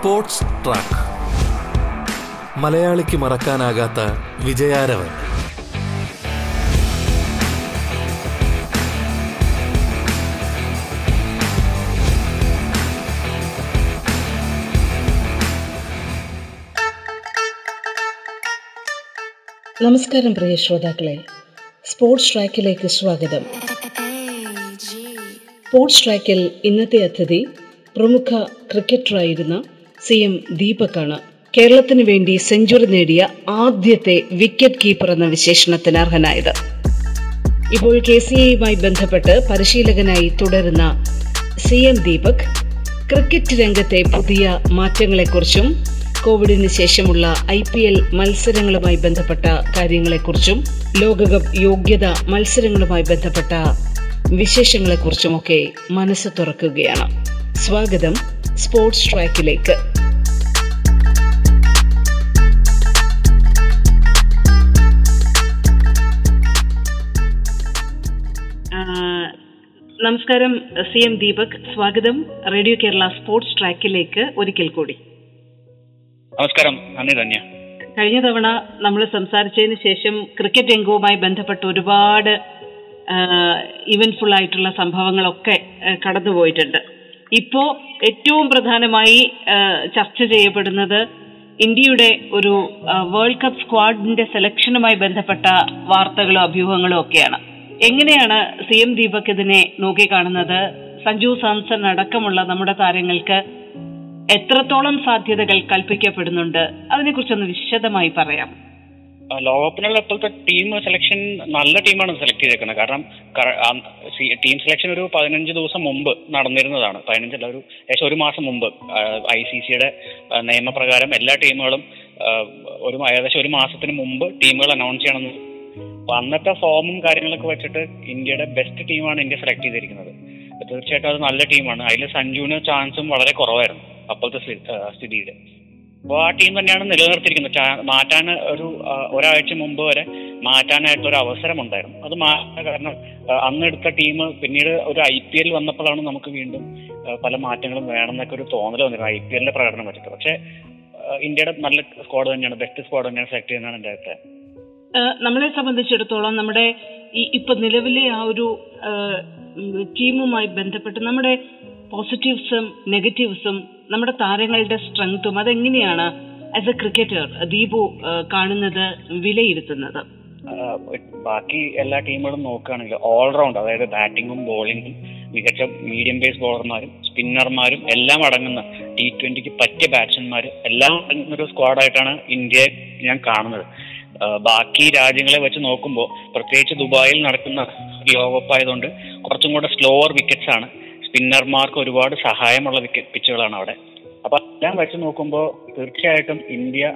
Sports track. മലയാളിക്ക് മറക്കാനാകാത്ത വിജയാരവൻ. നമസ്കാരം പ്രിയ ശ്രോതാക്കളെ. സ്പോർട്സ് ട്രാക്കിലേക്ക് സ്വാഗതം. സ്പോർട്സ് ട്രാക്കിൽ ഇന്നത്തെ അതിഥി പ്രമുഖ ക്രിക്കറ്ററായിരുന്ന സി എം ദീപക്കാണ്. കേരളത്തിന് വേണ്ടി സെഞ്ചുറി നേടിയ ആദ്യത്തെ വിക്കറ്റ് കീപ്പർ എന്ന വിശേഷണത്തിന് അർഹനായത്. ഇപ്പോൾ കെ സി എയുമായി ബന്ധപ്പെട്ട് പരിശീലകനായി തുടരുന്ന സി എം ദീപക് ക്രിക്കറ്റ് രംഗത്തെ പുതിയ മാറ്റങ്ങളെക്കുറിച്ചും കോവിഡിന് ശേഷമുള്ള ഐ പി എൽ മത്സരങ്ങളുമായി ബന്ധപ്പെട്ട കാര്യങ്ങളെക്കുറിച്ചും ലോകകപ്പ് യോഗ്യത മത്സരങ്ങളുമായി ബന്ധപ്പെട്ട വിശേഷങ്ങളെക്കുറിച്ചുമൊക്കെ മനസ്സ് തുറക്കുകയാണ്. സ്വാഗതം സ്പോർട്സ് ട്രാക്കിലേക്ക്. നമസ്കാരം സി എം ദീപക്. സ്വാഗതം. റേഡിയോ കേരള സ്പോർട്സ് ട്രാക്കിലേക്ക് ഒരിക്കൽ കൂടി. നമസ്കാരം. നന്ദി ധന്യ. കഴിഞ്ഞ തവണ നമ്മൾ സംസാരിച്ചതിന് ശേഷം ക്രിക്കറ്റ് രംഗവുമായി ബന്ധപ്പെട്ട് ഒരുപാട് ഇവന്റ്ഫുൾ ആയിട്ടുള്ള സംഭവങ്ങളൊക്കെ കടന്നുപോയിട്ടുണ്ട്. ഇപ്പോ ഏറ്റവും പ്രധാനമായി ചർച്ച ചെയ്യപ്പെടുന്നത് ഇന്ത്യയുടെ ഒരു വേൾഡ് കപ്പ് സ്ക്വാഡിന്റെ സെലക്ഷനുമായി ബന്ധപ്പെട്ട വാർത്തകളും അഭ്യൂഹങ്ങളും ഒക്കെയാണ്. എങ്ങനെയാണ് സി എം ദീപക് ഇതിനെ നോക്കിക്കാണുന്നത്? സഞ്ജു സാംസൺ അടക്കമുള്ള നമ്മുടെ താരങ്ങൾക്ക് എത്രത്തോളം സാധ്യതകൾ കൽപ്പിക്കപ്പെടുന്നുണ്ട്? അതിനെക്കുറിച്ചൊന്ന് വിശദമായി പറയാം. ലോകകപ്പിനുള്ള ഇപ്പോഴത്തെ ടീം സെലക്ഷൻ നല്ല ടീമാണ് സെലക്ട് ചെയ്തേക്കുന്നത്. കാരണം ടീം സെലക്ഷൻ ഒരു പതിനഞ്ച് ദിവസം മുമ്പ് നടന്നിരുന്നതാണ്. പതിനഞ്ചല്ല ഒരു ഏകദേശം ഒരു മാസം മുമ്പ്. ഐ സി സിയുടെ നിയമപ്രകാരം എല്ലാ ടീമുകളും ഒരു ഏകദേശം ഒരു മാസത്തിന് മുമ്പ് ടീമുകൾ അനൗൺസ് ചെയ്യണമെന്ന് അന്നത്തെ ഫോമും കാര്യങ്ങളൊക്കെ വെച്ചിട്ട് ഇന്ത്യയുടെ ബെസ്റ്റ് ടീമാണ് ഇന്ത്യ സെലക്ട് ചെയ്തിരിക്കുന്നത്. തീർച്ചയായിട്ടും അത് നല്ല ടീമാണ് അതിൽ സഞ്ജുവിന് ചാൻസും വളരെ കുറവായിരുന്നു അപ്പോഴത്തെ സ്ഥിതിയിൽ അപ്പോൾ ആ ടീം തന്നെയാണ് നിലനിർത്തിയിരിക്കുന്നത്. മാറ്റാൻ ഒരു ഒരാഴ്ച മുമ്പ് വരെ മാറ്റാനായിട്ടൊരു അവസരം ഉണ്ടായിരുന്നു. അത് മാറ്റാൻ കാരണം അന്നെടുത്ത ടീം പിന്നീട് ഒരു ഐ പി എൽ വന്നപ്പോഴാണ് നമുക്ക് വീണ്ടും പല മാറ്റങ്ങളും വേണമെന്നൊക്കെ ഒരു തോന്നൽ വന്നിരുന്നു ഐ പി എല്ലിന്റെ പ്രകടനം വെച്ചിട്ട്. പക്ഷേ ഇന്ത്യയുടെ നല്ല സ്ക്വാഡ് തന്നെയാണ് ബെസ്റ്റ് സ്ക്വാഡ് തന്നെയാണ് സെലക്ട് ചെയ്യുന്നതാണ് എന്റെ അഭിപ്രായം. നമ്മളെ സംബന്ധിച്ചിടത്തോളം നമ്മുടെ ഈ ഇപ്പൊ നിലവിലെ ആ ഒരു ടീമുമായി ബന്ധപ്പെട്ട് നമ്മുടെ പോസിറ്റീവ്സും നെഗറ്റീവ്സും നമ്മുടെ താരങ്ങളുടെ സ്ട്രെങ്ത്തും അതെങ്ങനെയാണ് ആസ് എ ക്രിക്കറ്റർ ദീപു കാണുന്നത് വിലയിരുത്തുന്നത്? ബാക്കി എല്ലാ ടീമുകളും നോക്കുകയാണെങ്കിൽ ഓൾറൗണ്ട് അതായത് ബാറ്റിങ്ങും ബോളിങ്ങും മികച്ച മീഡിയം പേസ് ബോളർമാരും സ്പിന്നർമാരും എല്ലാം അടങ്ങുന്ന ടി ട്വന്റിക്ക് പറ്റിയ ബാറ്റ്സ്മാർ എല്ലാം അടങ്ങുന്ന ഒരു സ്ക്വാഡായിട്ടാണ് ഇന്ത്യയെ ഞാൻ കാണുന്നത്. ബാക്കി രാജ്യങ്ങളെ വെച്ച് നോക്കുമ്പോൾ പ്രത്യേകിച്ച് ദുബായിൽ നടക്കുന്ന ലോകകപ്പ് ആയതുകൊണ്ട് കുറച്ചും കൂടെ സ്ലോവർ വിക്കറ്റ്സ് ആണ്. സ്പിന്നർമാർക്ക് ഒരുപാട് സഹായമുള്ള വിക്കറ്റ് പിച്ചുകളാണ് അവിടെ. അപ്പൊ എല്ലാം വെച്ച് നോക്കുമ്പോൾ തീർച്ചയായിട്ടും ഇന്ത്യ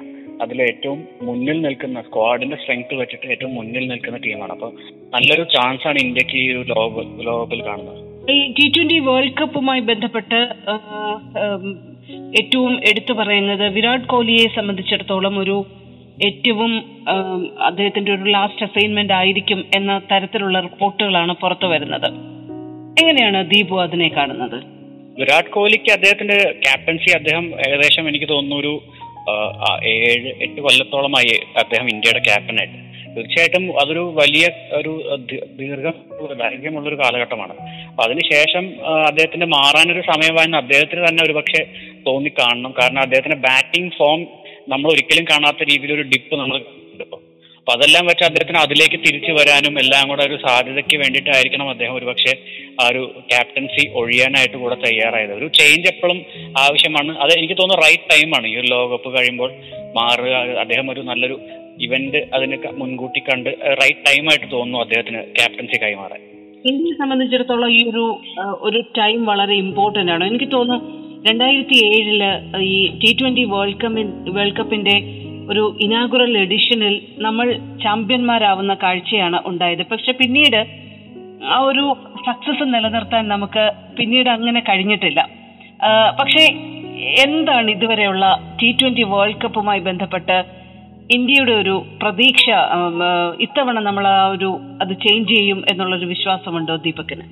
അതിൽ ഏറ്റവും മുന്നിൽ നിൽക്കുന്ന സ്ക്വാഡിന്റെ സ്ട്രെങ്ത് വെച്ചിട്ട് ഏറ്റവും മുന്നിൽ നിൽക്കുന്ന ടീമാണ് അപ്പൊ നല്ലൊരു ചാൻസ് ആണ് ഇന്ത്യയ്ക്ക് ഈ ലോക ലോകകപ്പിൽ കാണുന്നത്. ഈ ടി ട്വന്റി വേൾഡ് കപ്പുമായി ബന്ധപ്പെട്ട് ഏറ്റവും എടുത്തു പറയുന്നത് വിരാട് കോഹ്ലിയെ സംബന്ധിച്ചിടത്തോളം ഒരു ഏറ്റവും അദ്ദേഹത്തിന്റെ ഒരു ലാസ്റ്റ് അസൈൻമെന്റ് ആയിരിക്കും എന്ന തരത്തിലുള്ള റിപ്പോർട്ടുകളാണ് പുറത്തു വരുന്നത്. എങ്ങനെയാണ് ദീപു അതിനെ കാണുന്നത്? വിരാട് കോഹ്ലിക്ക് അദ്ദേഹത്തിന്റെ ക്യാപ്റ്റൻസി അദ്ദേഹം ഏകദേശം എനിക്ക് തോന്നുന്നു ഒരു ഏഴ് എട്ട് കൊല്ലത്തോളമായി അദ്ദേഹം ഇന്ത്യയുടെ ക്യാപ്റ്റനായിട്ട് തീർച്ചയായിട്ടും അതൊരു വലിയ ഒരു ദീർഘ ദൈർഘ്യമുള്ള ഒരു കാലഘട്ടമാണ്. അപ്പൊ അതിനുശേഷം അദ്ദേഹത്തിന്റെ മാറാനൊരു സമയമായെന്ന് അദ്ദേഹത്തിന് തന്നെ ഒരു പക്ഷേ തോന്നിക്കാണണം. കാരണം അദ്ദേഹത്തിന്റെ ബാറ്റിംഗ് ഫോം നമ്മൾ ഒരിക്കലും കാണാത്ത രീതിയിൽ ഒരു ഡിപ്പ് നമ്മൾ അപ്പൊ അതെല്ലാം വെച്ച് അദ്ദേഹത്തിന് അതിലേക്ക് തിരിച്ചു വരാനും എല്ലാം കൂടെ ഒരു സാധ്യതയ്ക്ക് വേണ്ടിയിട്ടായിരിക്കണം അദ്ദേഹം ഒരു പക്ഷേ ആ ഒരു ക്യാപ്റ്റൻസി ഒഴിയാനായിട്ട് കൂടെ തയ്യാറായത്. ഒരു ചേഞ്ച് എപ്പോഴും ആവശ്യമാണ്. അത് എനിക്ക് തോന്നുന്നു റൈറ്റ് ടൈമാണ് ഈ ഒരു ലോകകപ്പ് കഴിയുമ്പോൾ മാറുക അദ്ദേഹം ഒരു നല്ലൊരു ഇവന്റ് അതിന് മുൻകൂട്ടി കണ്ട് റൈറ്റ് ടൈമായിട്ട് തോന്നുന്നു അദ്ദേഹത്തിന് ക്യാപ്റ്റൻസി കൈമാറാൻ. ഇന്ത്യയെ സംബന്ധിച്ചിടത്തോളം ഈ ഒരു ഒരു ടൈം വളരെ ഇമ്പോർട്ടന്റ് ആണ്. എനിക്ക് തോന്നുന്നു രണ്ടായിരത്തി ഏഴിൽ ഈ ടി ട്വന്റി വേൾഡ് കപ്പിൻ വേൾഡ് കപ്പിന്റെ ഒരു ഇനാഗുറൽ എഡിഷനിൽ നമ്മൾ ചാമ്പ്യന്മാരാവുന്ന കാഴ്ചയാണ് ഉണ്ടായത്. പക്ഷെ പിന്നീട് ആ ഒരു സക്സസ് നിലനിർത്താൻ നമുക്ക് പിന്നീട് അങ്ങനെ കഴിഞ്ഞിട്ടില്ല. പക്ഷേ എന്താണ് ഇതുവരെയുള്ള ടി ട്വന്റി വേൾഡ് കപ്പുമായി ബന്ധപ്പെട്ട് ഇന്ത്യയുടെ ഒരു പ്രതീക്ഷ ഇത്തവണ നമ്മൾ ആ ഒരു അത് ചേഞ്ച് ചെയ്യും എന്നുള്ളൊരു വിശ്വാസമുണ്ടോ ദീപകിന്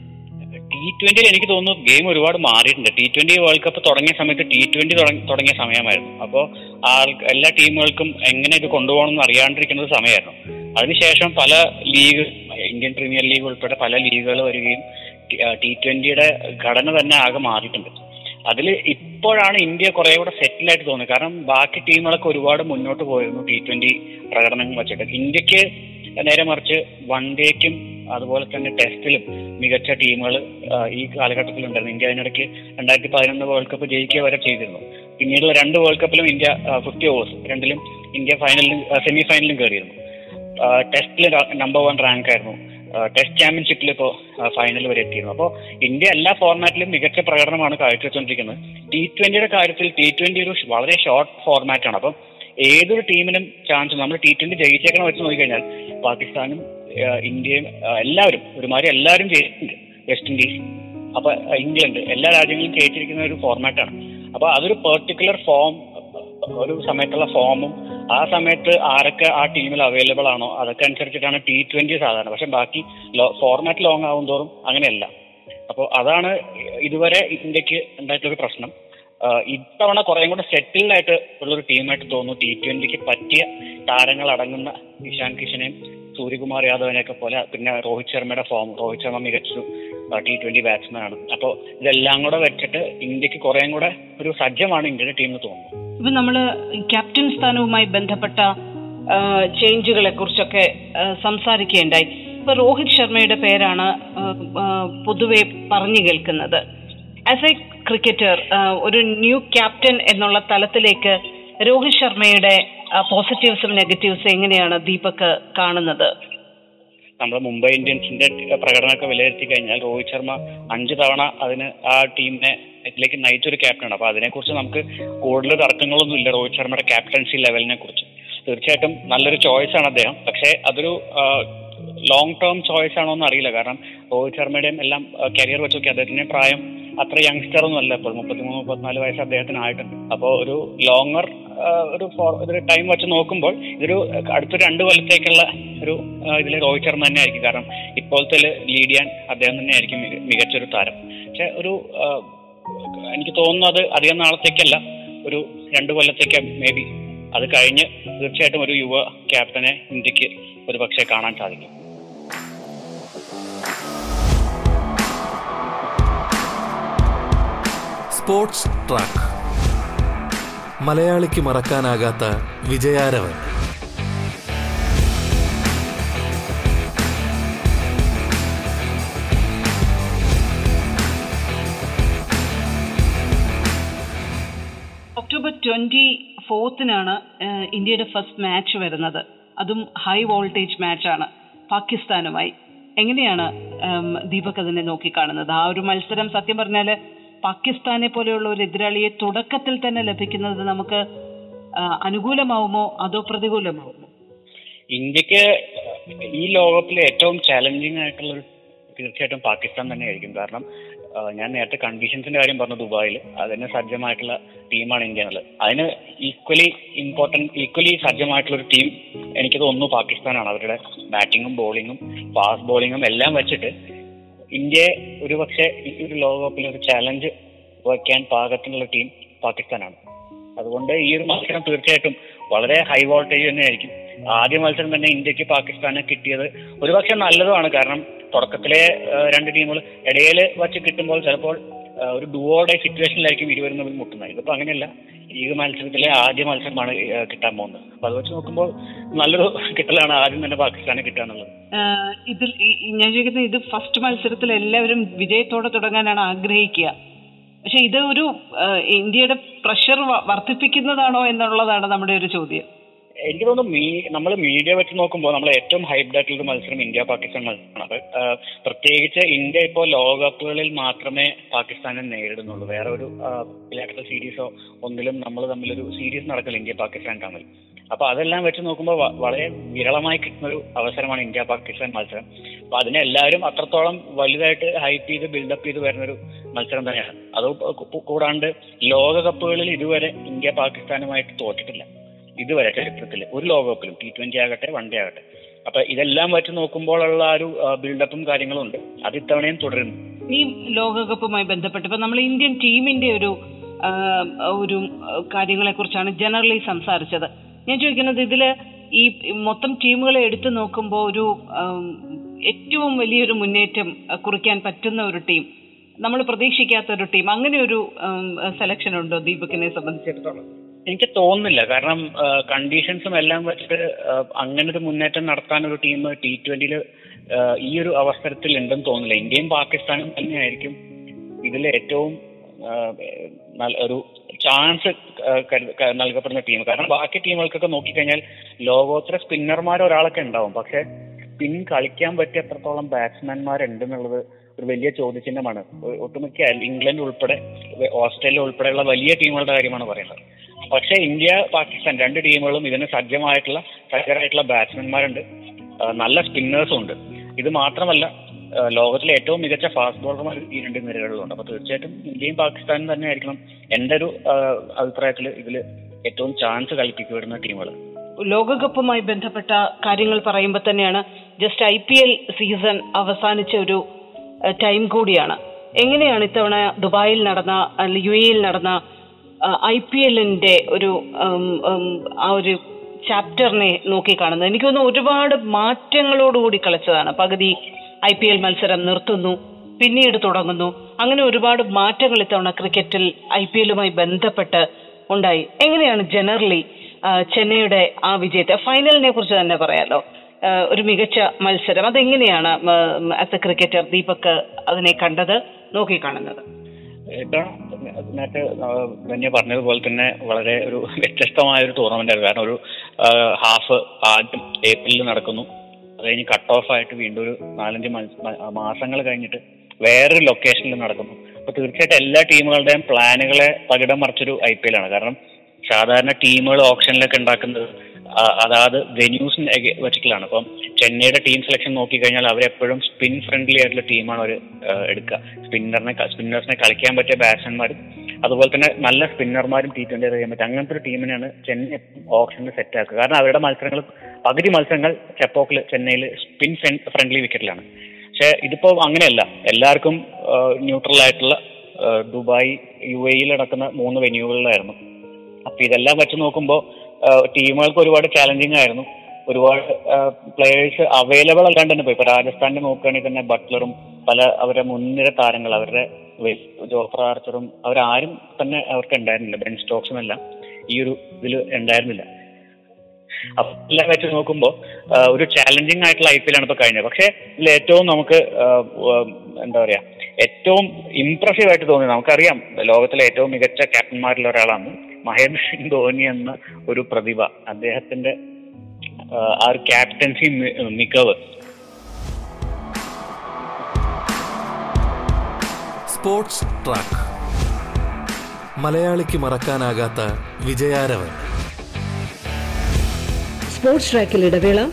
ടി ട്വന്റിയിൽ എനിക്ക് തോന്നുന്നു ഗെയിം ഒരുപാട് മാറിയിട്ടുണ്ട്. ടി ട്വന്റി വേൾഡ് കപ്പ് തുടങ്ങിയ സമയത്ത് ടി ട്വന്റി തുടങ്ങിയ സമയമായിരുന്നു. അപ്പോൾ എല്ലാ ടീമുകൾക്കും എങ്ങനെ ഇത് കൊണ്ടുപോകണം എന്ന് അറിയാണ്ടിരിക്കുന്നത് സമയമായിരുന്നു. അതിനുശേഷം പല ലീഗ് ഇന്ത്യൻ പ്രീമിയർ ലീഗ് ഉൾപ്പെടെ പല ലീഗുകൾ വരികയും ടി ട്വന്റിയുടെ ഘടന തന്നെ ആകെ മാറിയിട്ടുണ്ട്. അതിൽ ഇപ്പോഴാണ് ഇന്ത്യ കുറെ കൂടെ സെറ്റിൽ ആയിട്ട് തോന്നുന്നത്. കാരണം ബാക്കി ടീമുകളൊക്കെ ഒരുപാട് മുന്നോട്ട് പോയിരുന്നു ടി ട്വന്റി പ്രകടനം വെച്ചിട്ട്. ഇന്ത്യയ്ക്ക് നേരെ മറിച്ച് വൺ ഡേക്കും അതുപോലെ തന്നെ ടെസ്റ്റിലും മികച്ച ടീമുകൾ ഈ കാലഘട്ടത്തിൽ ഉണ്ടായിരുന്നു. ഇന്ത്യ അതിനിടയ്ക്ക് രണ്ടായിരത്തി പതിനൊന്ന് വേൾഡ് കപ്പ് ജയിക്കുക വരെ ചെയ്തിരുന്നു. പിന്നീടുള്ള രണ്ട് വേൾഡ് കപ്പിലും ഇന്ത്യ ഫിഫ്റ്റി ഓവേഴ്സ് രണ്ടിലും ഇന്ത്യ ഫൈനലിലും സെമി ഫൈനലിലും കയറിയിരുന്നു ടെസ്റ്റിൽ നമ്പർ വൺ റാങ്ക് ആയിരുന്നു. ടെസ്റ്റ് ചാമ്പ്യൻഷിപ്പിൽ ഇപ്പോൾ ഫൈനൽ വരെ എത്തിയിരുന്നു. അപ്പോൾ ഇന്ത്യ എല്ലാ ഫോർമാറ്റിലും മികച്ച പ്രകടനമാണ് കാഴ്ചവെച്ചുകൊണ്ടിരിക്കുന്നത് ടി ട്വന്റിയുടെ കാര്യത്തിൽ ടി ട്വന്റി ഒരു വളരെ ഷോർട്ട് ഫോർമാറ്റാണ് അപ്പം ഏതൊരു ടീമിനും ചാൻസ് നമ്മൾ ടി ട്വന്റി ജയിച്ചേക്കണം വെച്ച് നോക്കിക്കഴിഞ്ഞാൽ പാകിസ്ഥാനും ഇന്ത്യയും എല്ലാവരും ഒരുമാതിരി എല്ലാവരും ചെയ്തിട്ടുണ്ട് വെസ്റ്റ് ഇൻഡീസ് അപ്പൊ ഇംഗ്ലണ്ട് എല്ലാ രാജ്യങ്ങളും കേട്ടിരിക്കുന്ന ഒരു ഫോർമാറ്റാണ് അപ്പൊ അതൊരു പെർട്ടിക്കുലർ ഫോം ഒരു സമയത്തുള്ള ഫോമും ആ സമയത്ത് ആരൊക്കെ ആ ടീമിൽ അവൈലബിൾ ആണോ അതൊക്കെ അനുസരിച്ചിട്ടാണ് ടി ട്വന്റി സാധാരണ. പക്ഷെ ബാക്കി ഫോർമാറ്റ് ലോങ് ആവും തോറും അങ്ങനെയല്ല. അപ്പോൾ അതാണ് ഇതുവരെ ഇന്ത്യയ്ക്ക് ഉണ്ടായിട്ടുള്ള പ്രശ്നം. ഇത്തവണ കുറേ കൂടെ സെറ്റിൽഡ് ആയിട്ട് ഉള്ളൊരു ടീമായിട്ട് തോന്നുന്നു ടി ട്വന്റിക്ക് പറ്റിയ താരങ്ങൾ അടങ്ങുന്ന ഇഷാൻ കിഷനെയും സൂര്യകുമാർ യാദവിനെയൊക്കെ പോലെ പിന്നെ രോഹിത് ശർമ്മയുടെ ഫോം രോഹിത് ശർമ്മ മികച്ചു ടി ട്വന്റി ബാറ്റ്സ്മാൻ ആണ്. അപ്പോൾ ഇതെല്ലാം കൂടെ വെച്ചിട്ട് ഇന്ത്യയ്ക്ക് കുറേം കൂടെ ഒരു സജ്ജമാണ് ഇന്ത്യയുടെ ടീം എന്ന് തോന്നുന്നു ഇപ്പൊ നമ്മൾ ക്യാപ്റ്റൻ സ്ഥാനവുമായി ബന്ധപ്പെട്ട ചേഞ്ചുകളെ കുറിച്ചൊക്കെ സംസാരിക്കുകയുണ്ടായി ഇപ്പൊ രോഹിത് ശർമ്മയുടെ പേരാണ് പൊതുവെ പറഞ്ഞു കേൾക്കുന്നത്. ആസ് എ ക്രിക്കറ്റർ ഒരു ന്യൂ ക്യാപ്റ്റൻ എന്നുള്ള തലത്തിലേക്ക് രോഹിത് ശർമ്മയുടെ പോസിറ്റീവ്സും നെഗറ്റീവ്സും എങ്ങനെയാണ് ദീപക് കാണുന്നത്? നമ്മുടെ മുംബൈ ഇന്ത്യൻസിന്റെ പ്രകടനമൊക്കെ വിലയിരുത്തി കഴിഞ്ഞാൽ രോഹിത് ശർമ്മ അഞ്ച് തവണ അതിന് ആ ടീമിനെ ഇതിലേക്ക് നയിച്ചൊരു ക്യാപ്റ്റനാണ് അപ്പൊ അതിനെക്കുറിച്ച് നമുക്ക് കൂടുതൽ തർക്കങ്ങളൊന്നും ഇല്ല രോഹിത് ശർമ്മയുടെ ക്യാപ്റ്റൻസി ലെവലിനെ കുറിച്ച്. തീർച്ചയായിട്ടും നല്ലൊരു ചോയ്സ് ആണ് അദ്ദേഹം. പക്ഷേ അതൊരു ലോങ് ടേം ചോയ്സ് ആണോ എന്ന് അറിയില്ല. കാരണം രോഹിത് ശർമ്മയുടെയും എല്ലാം കരിയർ വെച്ച് നോക്കി അദ്ദേഹത്തിന്റെ പ്രായം അത്ര യങ്സ്റ്റർ ഒന്നും അല്ല ഇപ്പോൾ. മുപ്പത്തിമൂന്ന് മുപ്പത്തിനാല് വയസ്സ് അദ്ദേഹത്തിന് ആയിട്ടുണ്ട്. അപ്പോൾ ഒരു ലോങ്ങർ ഒരു ഒരു ടൈം വെച്ച് നോക്കുമ്പോൾ ഇതൊരു അടുത്ത രണ്ട് കൊല്ലത്തേക്കുള്ള ഒരു ഇതിൽ രോഹിത് ശർമ്മ തന്നെ ആയിരിക്കും കാരണം ഇപ്പോഴത്തെ ലീഡ് ചെയ്യാൻ അദ്ദേഹം തന്നെ ആയിരിക്കും മികച്ചൊരു താരം. പക്ഷെ ഒരു എനിക്ക് തോന്നുന്നു അത് അധികം നാളത്തേക്കല്ല. ഒരു രണ്ട് കൊല്ലത്തേക്ക് മേ ബി അത് കഴിഞ്ഞ് തീർച്ചയായിട്ടും ഒരു യുവ ക്യാപ്റ്റനെ ഇന്ത്യയ്ക്ക് ഒരു പക്ഷേ കാണാൻ സാധിക്കും. Sports track. മലയാളിക്ക് മറക്കാനാകാത്ത വിജയാരവൻ. ഒക്ടോബർ ട്വന്റി ഫോർത്തിനാണ് ഇന്ത്യയുടെ ഫസ്റ്റ് മാച്ച് വരുന്നത്. അതും ഹൈ വോൾട്ടേജ് മാച്ചാണ് പാകിസ്ഥാനുമായി. എങ്ങനെയാണ് ദീപക് അതിനെ നോക്കിക്കാണുന്നത്? ആ ഒരു മത്സരം സത്യം പറഞ്ഞാൽ പാകിസ്ഥാനെ പോലെയുള്ള ഒരു എതിരാളിയെ തുടക്കത്തിൽ തന്നെ ലഭിക്കുന്നത് നമുക്ക് അനുകൂലമാവുമോ? അതോ പ്രതികൂലമാവുമോ? ഇന്ത്യയ്ക്ക് ഈ ലോകകപ്പിലെ ഏറ്റവും ചാലഞ്ചിങ് ആയിട്ടുള്ള തീർച്ചയായിട്ടും പാകിസ്ഥാൻ തന്നെയായിരിക്കും. കാരണം ഞാൻ നേരത്തെ കണ്ടീഷൻസിന്റെ കാര്യം പറഞ്ഞു ദുബായിൽ അതിന് സജ്ജമായിട്ടുള്ള ടീമാണ് ഇന്ത്യ എന്നുള്ളത് അതിന് ഈക്വലി ഇമ്പോർട്ടന്റ് ഈക്വലി സജ്ജമായിട്ടുള്ള ഒരു ടീം എനിക്ക് തോന്നുന്നു പാകിസ്ഥാനാണ്. അവരുടെ ബാറ്റിങ്ങും ബോളിങ്ങും ഫാസ്റ്റ് ബോളിങ്ങും എല്ലാം വെച്ചിട്ട് ഇന്ത്യയെ ഒരു പക്ഷേ ഈ ഒരു ലോകകപ്പിൽ ഒരു ചാലഞ്ച് വയ്ക്കാൻ പാകത്തിനുള്ള ടീം പാകിസ്ഥാനാണ്. അതുകൊണ്ട് ഈ ഒരു മത്സരം തീർച്ചയായിട്ടും വളരെ ഹൈ വോൾട്ടേജ് തന്നെയായിരിക്കും. ആദ്യ മത്സരം തന്നെ ഇന്ത്യയ്ക്ക് പാകിസ്ഥാനെ കിട്ടിയത് ഒരുപക്ഷെ നല്ലതുമാണ്. കാരണം തുടക്കത്തിലെ രണ്ട് ടീമുകൾ ഇടയിൽ വച്ച് കിട്ടുമ്പോൾ ചിലപ്പോൾ ഒരു ഡുവോടെ സിറ്റുവേഷനിലായിരിക്കും ഇരുവരും തമ്മിൽ മുട്ടുന്നത്. ഇതിപ്പോ അങ്ങനെയല്ല. ഈ മത്സരത്തിലെ ആദ്യ മത്സരമാണ് കിട്ടാൻ പോകുന്നത്. അപ്പൊ അത് വെച്ച് നോക്കുമ്പോൾ നല്ലൊരു കിട്ടലാണ് ആദ്യം തന്നെ പാകിസ്ഥാനെ കിട്ടാന്നുള്ളത് ഇതിൽ ഞാൻ ചോദിക്കുന്നത് ഇത് ഫസ്റ്റ് മത്സരത്തിൽ എല്ലാവരും വിജയത്തോടെ തുടങ്ങാനാണ് ആഗ്രഹിക്കുക. പക്ഷെ ഇത് ഒരു ഇന്ത്യയുടെ പ്രഷർ വർദ്ധിപ്പിക്കുന്നതാണോ എന്നുള്ളതാണ് നമ്മുടെ ഒരു ചോദ്യം. എനിക്ക് തോന്നുന്നു മീ നമ്മൾ മീഡിയ വെച്ച് നോക്കുമ്പോൾ നമ്മൾ ഏറ്റവും ഹൈബ്ഡ് ആയിട്ടുള്ള മത്സരം ഇന്ത്യ പാകിസ്ഥാൻ മത്സരമാണ്. പ്രത്യേകിച്ച് ഇന്ത്യ ഇപ്പോൾ ലോകകപ്പുകളിൽ മാത്രമേ പാകിസ്ഥാനെ നേരിടുന്നുള്ളൂ. വേറെ ഒരു സീരീസോ ഒന്നിലും നമ്മൾ തമ്മിലൊരു സീരീസ് നടക്കില്ല ഇന്ത്യ പാകിസ്ഥാൻ തമ്മിൽ. അപ്പൊ അതെല്ലാം വെച്ച് നോക്കുമ്പോൾ വളരെ വിരളമായി കിട്ടുന്ന ഒരു അവസരമാണ് ഇന്ത്യ പാകിസ്ഥാൻ മത്സരം. അപ്പൊ അതിനെ എല്ലാവരും അത്രത്തോളം വലുതായിട്ട് ഹൈപ്പ് ചെയ്ത് ബിൽഡപ്പ് ചെയ്ത് വരുന്ന ഒരു മത്സരം തന്നെയാണ്. അത് കൂടാണ്ട് ലോകകപ്പുകളിൽ ഇതുവരെ ഇന്ത്യ പാകിസ്ഥാനുമായിട്ട് തോറ്റിട്ടില്ല. ഇതുവരെ ചരിത്രത്തിൽ ഒരു ലോകകപ്പിലും. ടി ട്വന്റി ആകട്ടെ വൺ ഡേ ആകട്ടെ. അപ്പൊ ഇതെല്ലാം വെച്ച് നോക്കുമ്പോഴുള്ള ഒരു ബിൽഡപ്പും കാര്യങ്ങളും ഉണ്ട് അത് ഇത്തവണയും തുടരുന്നു. ഈ ലോകകപ്പുമായി ബന്ധപ്പെട്ട് ഇപ്പൊ നമ്മൾ ഇന്ത്യൻ ടീമിന്റെ ഒരു ഒരു കാര്യങ്ങളെ കുറിച്ചാണ് ജനറലി സംസാരിച്ചത്. ഞാൻ ചോദിക്കുന്നത് ഇതിൽ ഈ മൊത്തം ടീമുകളെ എടുത്തു നോക്കുമ്പോൾ ഒരു ഏറ്റവും വലിയൊരു മുന്നേറ്റം കുറിക്കാൻ പറ്റുന്ന ഒരു ടീം നമ്മൾ പ്രതീക്ഷിക്കാത്ത ഒരു ടീം അങ്ങനെ ഒരു സെലക്ഷൻ ഉണ്ടോ ദീപകിനെ സംബന്ധിച്ചിടത്തോളം? എനിക്ക് തോന്നുന്നില്ല. കാരണം കണ്ടീഷൻസും എല്ലാം വെച്ചിട്ട് അങ്ങനെ ഒരു മുന്നേറ്റം നടത്താൻ ഒരു ടീം ടി ട്വന്റിയിൽ ഈ ഒരു അവസരത്തിൽ ഉണ്ടെന്ന് തോന്നുന്നില്ല. ഇന്ത്യയും പാകിസ്ഥാനും തന്നെയായിരിക്കും ഇതിൽ ഏറ്റവും ഒരു ചാൻസ് നൽകപ്പെടുന്ന ടീം കാരണം ബാക്കി ടീമുകൾക്കൊക്കെ നോക്കിക്കഴിഞ്ഞാൽ ലോകോത്തര സ്പിന്നർമാർ ഒരാളൊക്കെ ഉണ്ടാവും. പക്ഷെ സ്പിൻ കളിക്കാൻ പറ്റിയ എത്രത്തോളം ബാറ്റ്സ്മാൻമാരുണ്ടെന്നുള്ളത് ഒരു വലിയ ചോദ്യചിഹ്നമാണ്. ഒട്ടുമിക്ക ഇംഗ്ലണ്ട് ഉൾപ്പെടെ ഓസ്ട്രേലിയ ഉൾപ്പെടെയുള്ള വലിയ ടീമുകളുടെ കാര്യമാണ് പറയുന്നത്. പക്ഷേ ഇന്ത്യ പാകിസ്ഥാൻ രണ്ട് ടീമുകളും ഇതിന് സജ്ജമായിട്ടുള്ള സജ്ജരായിട്ടുള്ള ബാറ്റ്സ്മാൻമാരുണ്ട് നല്ല സ്പിന്നേഴ്സും ഉണ്ട്. ഇത് മാത്രമല്ല ലോകത്തിലെ ഏറ്റവും മികച്ച ഫാസ്റ്റ് ബോളർമാർ ഈ രണ്ട് നിരകളിലുണ്ട്. അപ്പൊ തീർച്ചയായിട്ടും ഇന്ത്യയും പാകിസ്ഥാനും തന്നെ ആയിരിക്കണം എന്റെ ഒരു അഭിപ്രായത്തിൽ ഇതിൽ ഏറ്റവും ചാൻസ് കൽപ്പിക്കപ്പെടുന്ന ടീമുകൾ ലോകകപ്പുമായി ബന്ധപ്പെട്ട കാര്യങ്ങൾ പറയുമ്പോൾ തന്നെയാണ് just I P L season അവസാനിച്ച ഒരു ടൈം കൂടിയാണ്. എങ്ങനെയാണ് ഇത്തവണ ദുബായിൽ നടന്ന യു എയിൽ നടന്ന ഐ പി എല്ലിന്റെ ഒരു ആ ഒരു ചാപ്റ്ററിനെ നോക്കി കാണുന്നത് എനിക്ക് തോന്നുന്നു ഒരുപാട് മാറ്റങ്ങളോടുകൂടി കളിച്ചതാണ്. പകുതി ഐ പി എൽ മത്സരം നിർത്തുന്നു. പിന്നീട് തുടങ്ങുന്നു. അങ്ങനെ ഒരുപാട് മാറ്റങ്ങൾ ഇത്തവണ ക്രിക്കറ്റിൽ ഐ പി എല്ലുമായി ബന്ധപ്പെട്ട് ഉണ്ടായി. എങ്ങനെയാണ് ജനറലി ചെന്നൈയുടെ ആ വിജയത്തെ ഫൈനലിനെ കുറിച്ച് തന്നെ പറയാലോ? ഒരു മികച്ച മത്സരം. അതെങ്ങനെയാണ് ആസ് എ ക്രിക്കറ്റർ ദീപക് അതിനെ കണ്ടത് നോക്കി കാണുന്നത്? ഇത്തവണ നേരത്തെ ധന്യ പറഞ്ഞതുപോലെ തന്നെ വളരെ ഒരു വ്യത്യസ്തമായ ഒരു ടൂർണമെന്റ് ആയിരുന്നു. കാരണം ഒരു ഹാഫ് ആദ്യം ഏപ്രിലിൽ നടക്കുന്നു. കഴിഞ്ഞ് കട്ട് ഓഫ് ആയിട്ട് വീണ്ടും ഒരു നാലഞ്ച് മാസങ്ങൾ കഴിഞ്ഞിട്ട് വേറൊരു ലൊക്കേഷനിൽ നടക്കുന്നു. അപ്പൊ തീർച്ചയായിട്ടും എല്ലാ ടീമുകളുടെയും പ്ലാനുകളെ പകിടം മറിച്ചൊരു ഐ പി എൽ ആണ്. കാരണം സാധാരണ ടീമുകൾ ഓപ്ഷനിലൊക്കെ ഉണ്ടാക്കുന്നത് അതായത് അതാത് വെന്യൂസ് വെച്ചിട്ടുള്ളതാണ്. അപ്പം ചെന്നൈയുടെ ടീം സെലക്ഷൻ നോക്കിക്കഴിഞ്ഞാൽ അവരെപ്പോഴും സ്പിൻ ഫ്രണ്ട്ലി ആയിട്ടുള്ള ടീമാണ് അവർ എടുക്കുക. സ്പിന്നറിനെ സ്പിന്നേഴ്സിനെ കളിക്കാൻ പറ്റിയ ബാറ്റ്സ്മാൻമാരും അതുപോലെ തന്നെ നല്ല സ്പിന്നർമാരും ടി ട്വന്റി ചെയ്യാൻ പറ്റും അങ്ങനത്തെ ഒരു ടീമിനെയാണ് ചെന്നൈ ഓപ്ഷനിൽ സെറ്റ് ആക്കുക. കാരണം അവരുടെ മത്സരങ്ങൾ പകുതി മത്സരങ്ങൾ ചെപ്പോക്കിൽ ചെന്നൈയിൽ സ്പിൻ ഫ്രണ്ട്ലി വിക്കറ്റിലാണ് പക്ഷെ ഇതിപ്പോ അങ്ങനെയല്ല. എല്ലാവർക്കും ന്യൂട്രൽ ആയിട്ടുള്ള ദുബായ് യു എയിൽ നടക്കുന്ന മൂന്ന് വെന്യൂകളിലായിരുന്നു അപ്പൊ ഇതെല്ലാം വെച്ച് നോക്കുമ്പോൾ ടീമുകൾക്ക് ഒരുപാട് ചാലഞ്ചിങ് ആയിരുന്നു. ഒരുപാട് പ്ലേയേഴ്സ് അവൈലബിൾ അല്ലാണ്ട് തന്നെ പോയി. ഇപ്പൊ രാജസ്ഥാനിൽ നോക്കുകയാണെങ്കിൽ തന്നെ ബട്ട്ലറും പല അവരുടെ മുൻനിര താരങ്ങൾ അവരുടെ ജോഫർ ആർച്ചറും അവരാരും തന്നെ അവർക്ക് ഉണ്ടായിരുന്നില്ല. ബെൻ സ്റ്റോക്സും എല്ലാം ഈ ഒരു ഇതിൽ ഉണ്ടായിരുന്നില്ല. അപ്പൊ എല്ലാം വെച്ച് നോക്കുമ്പോൾ ഒരു ചാലഞ്ചിങ് ആയിട്ടുള്ള ഐ പി എല്ലാണ് ഇപ്പൊ കഴിഞ്ഞത്. പക്ഷേ ഇതിൽ ഏറ്റവും നമുക്ക് എന്താ പറയാ ഏറ്റവും ഇംപ്രസീവ് ആയിട്ട് തോന്നി നമുക്കറിയാം ലോകത്തിലെ ഏറ്റവും മികച്ച ക്യാപ്റ്റന്മാരിൽ ഒരാളാണ് മഹേന്ദ്ര സിംഗ് ധോനി എന്ന ഒരു പ്രതിഭ. അദ്ദേഹത്തിന്റെ ആ ഒരു ക്യാപ്റ്റൻസി മികവ്. Sports track. മലയാളിക്ക് മറക്കാനാകാത്ത വിജയാരവൻ. സ്പോർട്സ് ട്രാക്കിൽ ഇടവേള.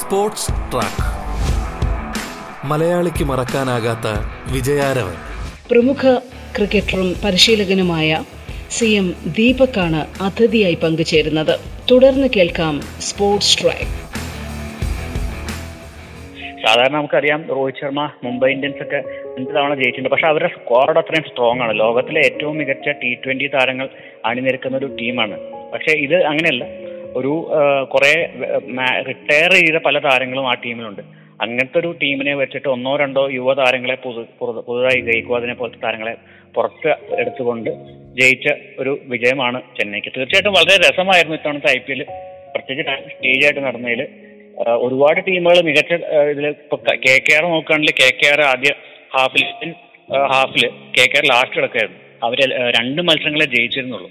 Sports track. മലയാളിക്ക് മറക്കാനാകാത്ത വിജയാരവൻ. പ്രമുഖ ക്രിക്കറ്ററും പരിശീലകനുമായ സി എം ദീപക്കാണ് അതിഥിയായി പങ്കുചേരുന്നത്. തുടർന്ന് കേൾക്കാം സ്പോർട്സ് ട്രാക്ക് സാധാരണ നമുക്കറിയാം രോഹിത് ശർമ്മ മുംബൈ ഇന്ത്യൻസ് ഒക്കെ അഞ്ച് തവണ ജയിച്ചിട്ടുണ്ട്. പക്ഷെ അവരുടെ സ്ക്വാഡ് അത്രയും സ്ട്രോങ് ആണ്. ലോകത്തിലെ ഏറ്റവും മികച്ച ടി ട്വന്റി താരങ്ങൾ അണിനിരക്കുന്ന ഒരു ടീമാണ്. പക്ഷെ ഇത് അങ്ങനെയല്ല. ഒരു കുറെ റിട്ടയർ ചെയ്ത പല താരങ്ങളും ആ ടീമിലുണ്ട്. അങ്ങനത്തെ ഒരു ടീമിനെ വെച്ചിട്ട് ഒന്നോ രണ്ടോ യുവതാരങ്ങളെ പുതു പുതുതായി ജയിക്കുക അതിനെ പോലത്തെ താരങ്ങളെ പുറത്ത് എടുത്തുകൊണ്ട് ജയിച്ച ഒരു വിജയമാണ് ചെന്നൈക്ക്. തീർച്ചയായിട്ടും വളരെ രസമായിരുന്നു ഇത്തവണത്തെ ഐ പി എൽ. പ്രത്യേകിച്ച് സ്റ്റേജായിട്ട് നടന്നതിൽ. ഒരുപാട് ടീമുകൾ മികച്ച ഇതിൽ ഇപ്പൊ കെ കെ ആർ നോക്കുകയാണെങ്കിൽ കെ കെ ആർ ആദ്യ ഹാഫിൽ ഹാഫിൽ കെ കെ ആർ ലാസ്റ്റ് കിടക്കായിരുന്നു അവർ രണ്ട് മത്സരങ്ങളെ ജയിച്ചിരുന്നുള്ളൂ.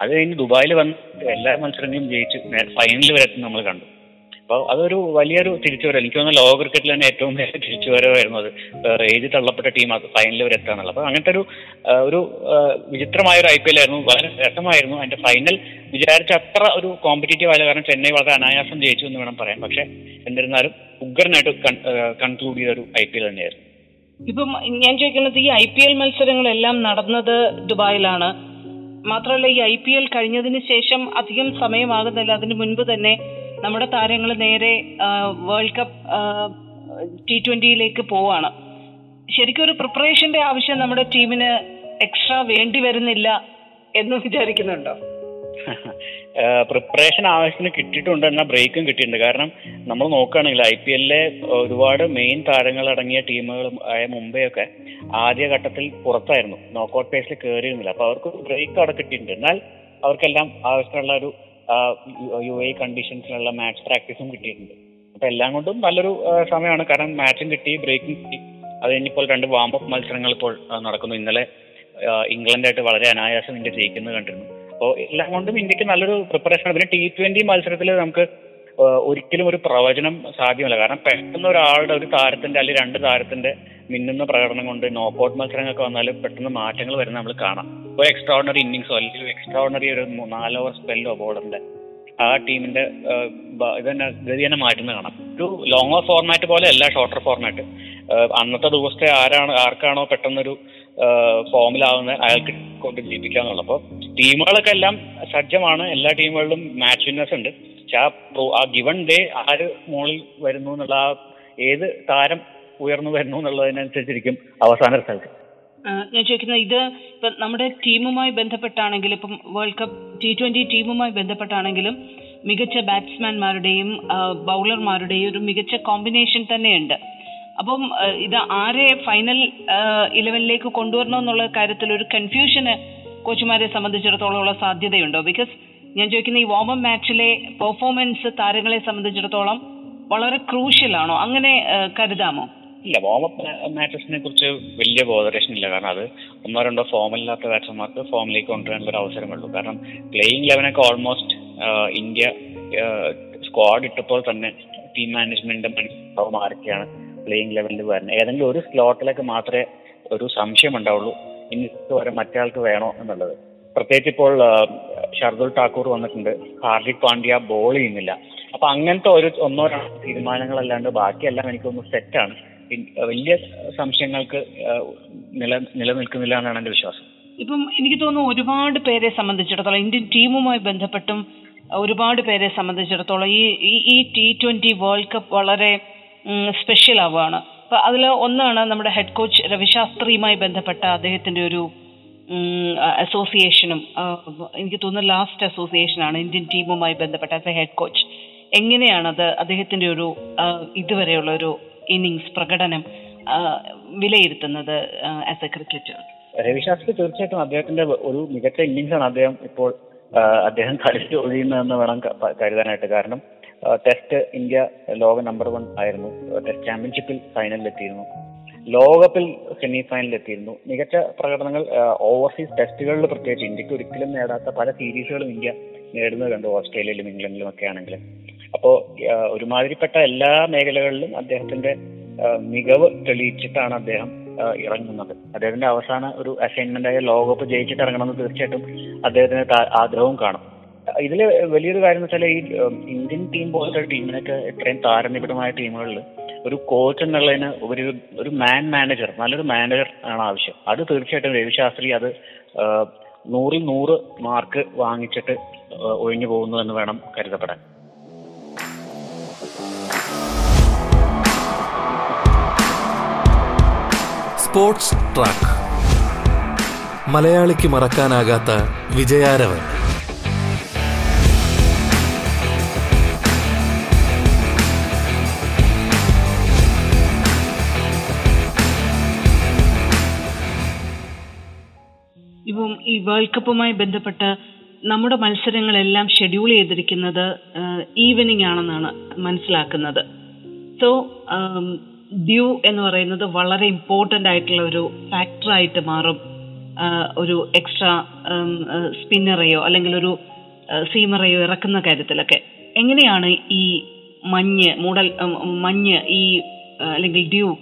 അത് കഴിഞ്ഞ് ദുബായിൽ വന്ന് എല്ലാ മത്സരങ്ങളും ജയിച്ച് ഫൈനലിൽ വരെ നമ്മൾ കണ്ടു. അപ്പോൾ അതൊരു വലിയൊരു തിരിച്ചുവരവ് എനിക്ക് തോന്നുന്നു ലോക ക്രിക്കറ്റിൽ തന്നെ ഏറ്റവും വലിയ തിരിച്ചുവരവായിരുന്നു അത് ഏജ് തള്ളപ്പെട്ട ടീം ഫൈനലിൽ വരെ എത്താന്നുള്ളത്. അപ്പോൾ അങ്ങനത്തെ ഒരു ഒരു വിചിത്രമായ ഒരു ഐ പി എൽ ആയിരുന്നു. വളരെ രസമായിരുന്നു. അതിന്റെ ഫൈനൽ വിചാരിച്ച അത്ര ഒരു കോമ്പറ്റീറ്റീവ് ആയ കാരണം ചെന്നൈ വളരെ അനായാസം ജയിച്ചു എന്ന് വേണം പറയാൻ. പക്ഷെ എന്നിരുന്നാലും ഉഗ്രനായിട്ട് കൺക്ലൂഡ് ചെയ്ത ഒരു ഐ പി എൽ തന്നെയായിരുന്നു. ഇപ്പം ഞാൻ ചോദിക്കുന്നത് ഈ ഐ പി എൽ മത്സരങ്ങളെല്ലാം നടന്നത് ദുബായിലാണ്. മാത്രമല്ല ഈ ഐ പി എൽ കഴിഞ്ഞതിന് ശേഷം അധികം സമയമാകുന്നില്ല. അതിന് മുൻപ് തന്നെ നമ്മുടെ താരങ്ങൾ നേരെ വേൾഡ് കപ്പ് ടി ട്വന്റിയിലേക്ക് പോവാണ്. ശരിക്കും ഒരു പ്രിപ്പറേഷന്റെ ആവശ്യം നമ്മുടെ ടീമിന് എക്സ്ട്രാ വേണ്ടി വരുന്നില്ല എന്ന് വിചാരിക്കുന്നുണ്ടോ? പ്രിപ്പറേഷൻ ആവശ്യത്തിന് കിട്ടിയിട്ടുണ്ട് എന്നാൽ ബ്രേക്കും കിട്ടിയിട്ടുണ്ട്. കാരണം നമ്മൾ നോക്കുകയാണെങ്കിൽ ഐ പി എല്ലിലെ ഒരുപാട് മെയിൻ താരങ്ങൾ അടങ്ങിയ ടീമുകൾ ആയ മുംബൈയൊക്കെ ആദ്യ ഘട്ടത്തിൽ പുറത്തായിരുന്നു നോക്കൗട്ട് പേസിൽ കയറിയിരുന്നില്ല അപ്പോൾ അവർക്ക് ബ്രേക്ക് അവിടെ കിട്ടിയിട്ടുണ്ട്. എന്നാൽ അവർക്കെല്ലാം ആവശ്യമുള്ള ഒരു യു എ കണ്ടീഷൻസിലുള്ള മാച്ച് പ്രാക്ടീസും കിട്ടിയിട്ടുണ്ട്. അപ്പൊ എല്ലാം കൊണ്ടും നല്ലൊരു സമയമാണ്. കാരണം മാച്ചും കിട്ടി ബ്രേക്കും കിട്ടി. അത് കഴിഞ്ഞിപ്പോൾ രണ്ട് വാമപ്പ് മത്സരങ്ങൾ ഇപ്പോൾ നടക്കുന്നു. ഇന്നലെ ഇംഗ്ലണ്ടായിട്ട് വളരെ അനായാസം ഇന്ത്യ ജയിക്കുന്നത് കണ്ടിരുന്നു. അപ്പോൾ എല്ലാം കൊണ്ടും ഇന്ത്യയ്ക്ക് നല്ലൊരു പ്രിപ്പറേഷൻ പിന്നെ ടി ട്വന്റി മത്സരത്തിൽ നമുക്ക് ഒരിക്കലും ഒരു പ്രവചനം സാധ്യമല്ല. കാരണം പെട്ടെന്ന് ഒരാളുടെ ഒരു താരത്തിന്റെ അല്ലെങ്കിൽ രണ്ട് താരത്തിന്റെ മിന്നുന്ന പ്രകടനം കൊണ്ട് നോക്കൗട്ട് മത്സരങ്ങളൊക്കെ വന്നാൽ പെട്ടെന്ന് മാറ്റങ്ങൾ വരുന്ന നമ്മൾ കാണാം. ഒരു എക്സ്ട്രാ ഓർഡിനറി ഇന്നിങ്സോ അല്ലെങ്കിൽ എക്സ്ട്രാ ഓർഡിനറി ഒരു നാല് ഓവർ സ്പെല്ലോ ബോളറിന്റെ ആ ടീമിന്റെ ഇത് തന്നെ ഗതി തന്നെ മാറ്റുന്ന കാണാം. ഒരു ലോങ്ങർ ഫോർമാറ്റ് പോലെ അല്ല ഷോർട്ടർ ഫോർമാറ്റ് അന്നത്തെ ദിവസത്തെ ആരാണ് ആർക്കാണോ പെട്ടെന്നൊരു ഫോമിലാവുന്നത് അയാൾക്ക് കൊണ്ട് ജയിപ്പിക്കുക എന്നുള്ളത് ടീമുകളൊക്കെ എല്ലാം സജ്ജമാണ്. എല്ലാ ടീമുകളിലും മാച്ച് വിന്നേഴ്സ് ഉണ്ട്. പക്ഷെ ആ ആ ഗിവൺ ഡേ ആര് മുകളിൽ വരുന്നു എന്നുള്ള ആ ഏത് താരം ഉയർന്നു വരുന്നു എന്നുള്ളതിനനുസരിച്ചിരിക്കും അവസാന റിസൾട്ട് ഞാൻ ചോദിക്കുന്നത് ഇത് ഇപ്പം നമ്മുടെ ടീമുമായി ബന്ധപ്പെട്ടാണെങ്കിലും ഇപ്പം വേൾഡ് കപ്പ് ടി ട്വന്റി ടീമുമായി ബന്ധപ്പെട്ടാണെങ്കിലും മികച്ച ബാറ്റ്സ്മാൻമാരുടെയും ബൗളർമാരുടെയും ഒരു മികച്ച കോമ്പിനേഷൻ തന്നെയുണ്ട്. അപ്പം ഇത് ആരെ ഫൈനൽ ഇലവനിലേക്ക് കൊണ്ടുവരണം എന്നുള്ള കാര്യത്തിൽ ഒരു കൺഫ്യൂഷന് കോച്ചുമാരെ സംബന്ധിച്ചിടത്തോളം ഉള്ള സാധ്യതയുണ്ടോ? ബിക്കോസ് ഞാൻ ചോദിക്കുന്ന ഈ വാമം മാച്ചിലെ പെർഫോമൻസ് താരങ്ങളെ സംബന്ധിച്ചിടത്തോളം വളരെ ക്രൂഷ്യൽ ആണോ? അങ്ങനെ കരുതാമോ? ഇല്ല വാമപ്പ് മാച്ചസിനെ കുറിച്ച് വലിയ ബോധറേഷൻ ഇല്ല. കാരണം അത് ഒന്നോ രണ്ടോ ഫോമില്ലാത്ത ബാറ്റ്സ്മാർക്ക് ഫോമിലേക്ക് കൊണ്ടുവരാനുള്ള ഒരു അവസരമുള്ളൂ കാരണം പ്ലേയിങ് ലെവനൊക്കെ ഓൾമോസ്റ്റ് ഇന്ത്യ സ്ക്വാഡ് ഇട്ടപ്പോൾ തന്നെ ടീം മാനേജ്മെന്റ് മനസ്സിലാവും പ്ലേയിങ് ലെവലിൽ വരുന്നത്. ഏതെങ്കിലും ഒരു സ്ലോട്ടിലൊക്കെ മാത്രമേ ഒരു സംശയം ഉണ്ടാവുള്ളൂ. ഇനി വരെ മറ്റേ വേണോ എന്നുള്ളത്. പ്രത്യേകിച്ച് ഇപ്പോൾ ഷർദുൽ ഠാക്കൂർ വന്നിട്ടുണ്ട്. ഹാർദിക് പാണ്ഡ്യ ബോൾ ചെയ്യുന്നില്ല. അപ്പൊ അങ്ങനത്തെ ഒരു ഒന്നോ രണ്ടോ തീരുമാനങ്ങളല്ലാണ്ട് ബാക്കിയെല്ലാം എനിക്കൊന്ന് സെറ്റാണ് വലിയ സംശയങ്ങൾക്ക് നില നിലനിൽക്കുന്നില്ല എന്നാണ് എന്റെ വിശ്വാസം. ഇപ്പം എനിക്ക് തോന്നുന്നു ഒരുപാട് പേരെ സംബന്ധിച്ചിടത്തോളം ഇന്ത്യൻ ടീമുമായി ബന്ധപ്പെട്ടും ഒരുപാട് പേരെ സംബന്ധിച്ചിടത്തോളം ഈ ഈ ടി ട്വന്റി വേൾഡ് കപ്പ് വളരെ സ്പെഷ്യൽ ആവുകയാണ്. അപ്പൊ അതിൽ ഒന്നാണ് നമ്മുടെ ഹെഡ് കോച്ച് രവിശാസ്ത്രിയുമായി ബന്ധപ്പെട്ട അദ്ദേഹത്തിന്റെ ഒരു അസോസിയേഷനും എനിക്ക് തോന്നുന്നു ലാസ്റ്റ് അസോസിയേഷനാണ് ഇന്ത്യൻ ടീമുമായി ബന്ധപ്പെട്ട ആസ് എ ഹെഡ് കോച്ച് എങ്ങനെയാണത് അദ്ദേഹത്തിന്റെ ഒരു ഇതുവരെയുള്ള ഒരു ഇന്നിങ്സ് പ്രകടനം വിലയിരുത്തുന്നത് ആസ് എ ക്രിക്കറ്റർ രവിശാസ്ത്രി തീർച്ചയായിട്ടും അദ്ദേഹത്തിന്റെ ഒരു മികച്ച ഇന്നിങ്സ് ആണ് അദ്ദേഹം ഇപ്പോൾ അദ്ദേഹം കളിച്ചു ഒഴിയുന്നതെന്ന് വേണം കരുതാനായിട്ട്. കാരണം ടെസ്റ്റ് ഇന്ത്യ ലോക നമ്പർ വൺ ആയിരുന്നു. ടെസ്റ്റ് ചാമ്പ്യൻഷിപ്പിൽ ഫൈനലിൽ എത്തിയിരുന്നു. ലോകകപ്പിൽ സെമി ഫൈനലിൽ എത്തിയിരുന്നു. മികച്ച പ്രകടനങ്ങൾ ഓവർസീസ് ടെസ്റ്റുകളിൽ പ്രത്യേകിച്ച് ഇന്ത്യയ്ക്ക് ഒരിക്കലും നേടാത്ത പല സീരീസുകളും ഇന്ത്യ നേടുന്നത് കണ്ടു. ഓസ്ട്രേലിയയിലും ഇംഗ്ലണ്ടിലും ഒക്കെ ആണെങ്കിലും. അപ്പോൾ ഒരുമാതിരിപ്പെട്ട എല്ലാ മേഖലകളിലും അദ്ദേഹത്തിന്റെ മികവ് തെളിയിച്ചിട്ടാണ് അദ്ദേഹം ഇറങ്ങുന്നത്. അദ്ദേഹത്തിന്റെ അവസാന ഒരു അസൈൻമെന്റ് ആയ ലോകകപ്പ് ജയിച്ചിട്ട് ഇറങ്ങണമെന്ന് തീർച്ചയായിട്ടും അദ്ദേഹത്തിന് ആഗ്രഹവും കാണും. ഇതിൽ വലിയൊരു കാര്യം എന്ന് വെച്ചാൽ ഈ ഇന്ത്യൻ ടീം പോലത്തെ ടീമിനൊക്കെ ഇത്രയും താരനിബിഡമായ ടീമുകളിൽ ഒരു കോച്ച് എന്നുള്ളതിന് ഒരു ഒരു മാൻ മാനേജർ നല്ലൊരു മാനേജർ ആണ് ആവശ്യം. അത് തീർച്ചയായിട്ടും രവിശാസ്ത്രി അത് നൂറിൽ നൂറ് മാർക്ക് വാങ്ങിച്ചിട്ട് ഒഴിഞ്ഞു പോകുന്നു എന്ന് വേണം കരുതപ്പെടാൻ. Sports track. മലയാളിക്ക് മറക്കാനാകാത്ത വിജയാരവൻ. ഇപ്പം ഈ വേൾഡ് കപ്പുമായി ബന്ധപ്പെട്ട് നമ്മുടെ മത്സരങ്ങളെല്ലാം ഷെഡ്യൂൾ ചെയ്തിരിക്കുന്നത് ഈവനിങ് ആണെന്നാണ് മനസ്സിലാക്കുന്നത്. സോ ഡ്യൂ എന്ന് പറയുന്നത് വളരെ ഇമ്പോർട്ടന്റ് ആയിട്ടുള്ള ഒരു ഫാക്ടറായിട്ട് മാറും. ഒരു എക്സ്ട്രാ സ്പിന്നറെയോ അല്ലെങ്കിൽ ഒരു സീമറയോ ഇറക്കുന്ന കാര്യത്തിലൊക്കെ. എങ്ങനെയാണ് ഈ മഞ്ഞ് മൂടൽ മഞ്ഞ് ഈ അല്ലെങ്കിൽ ഡ്യൂ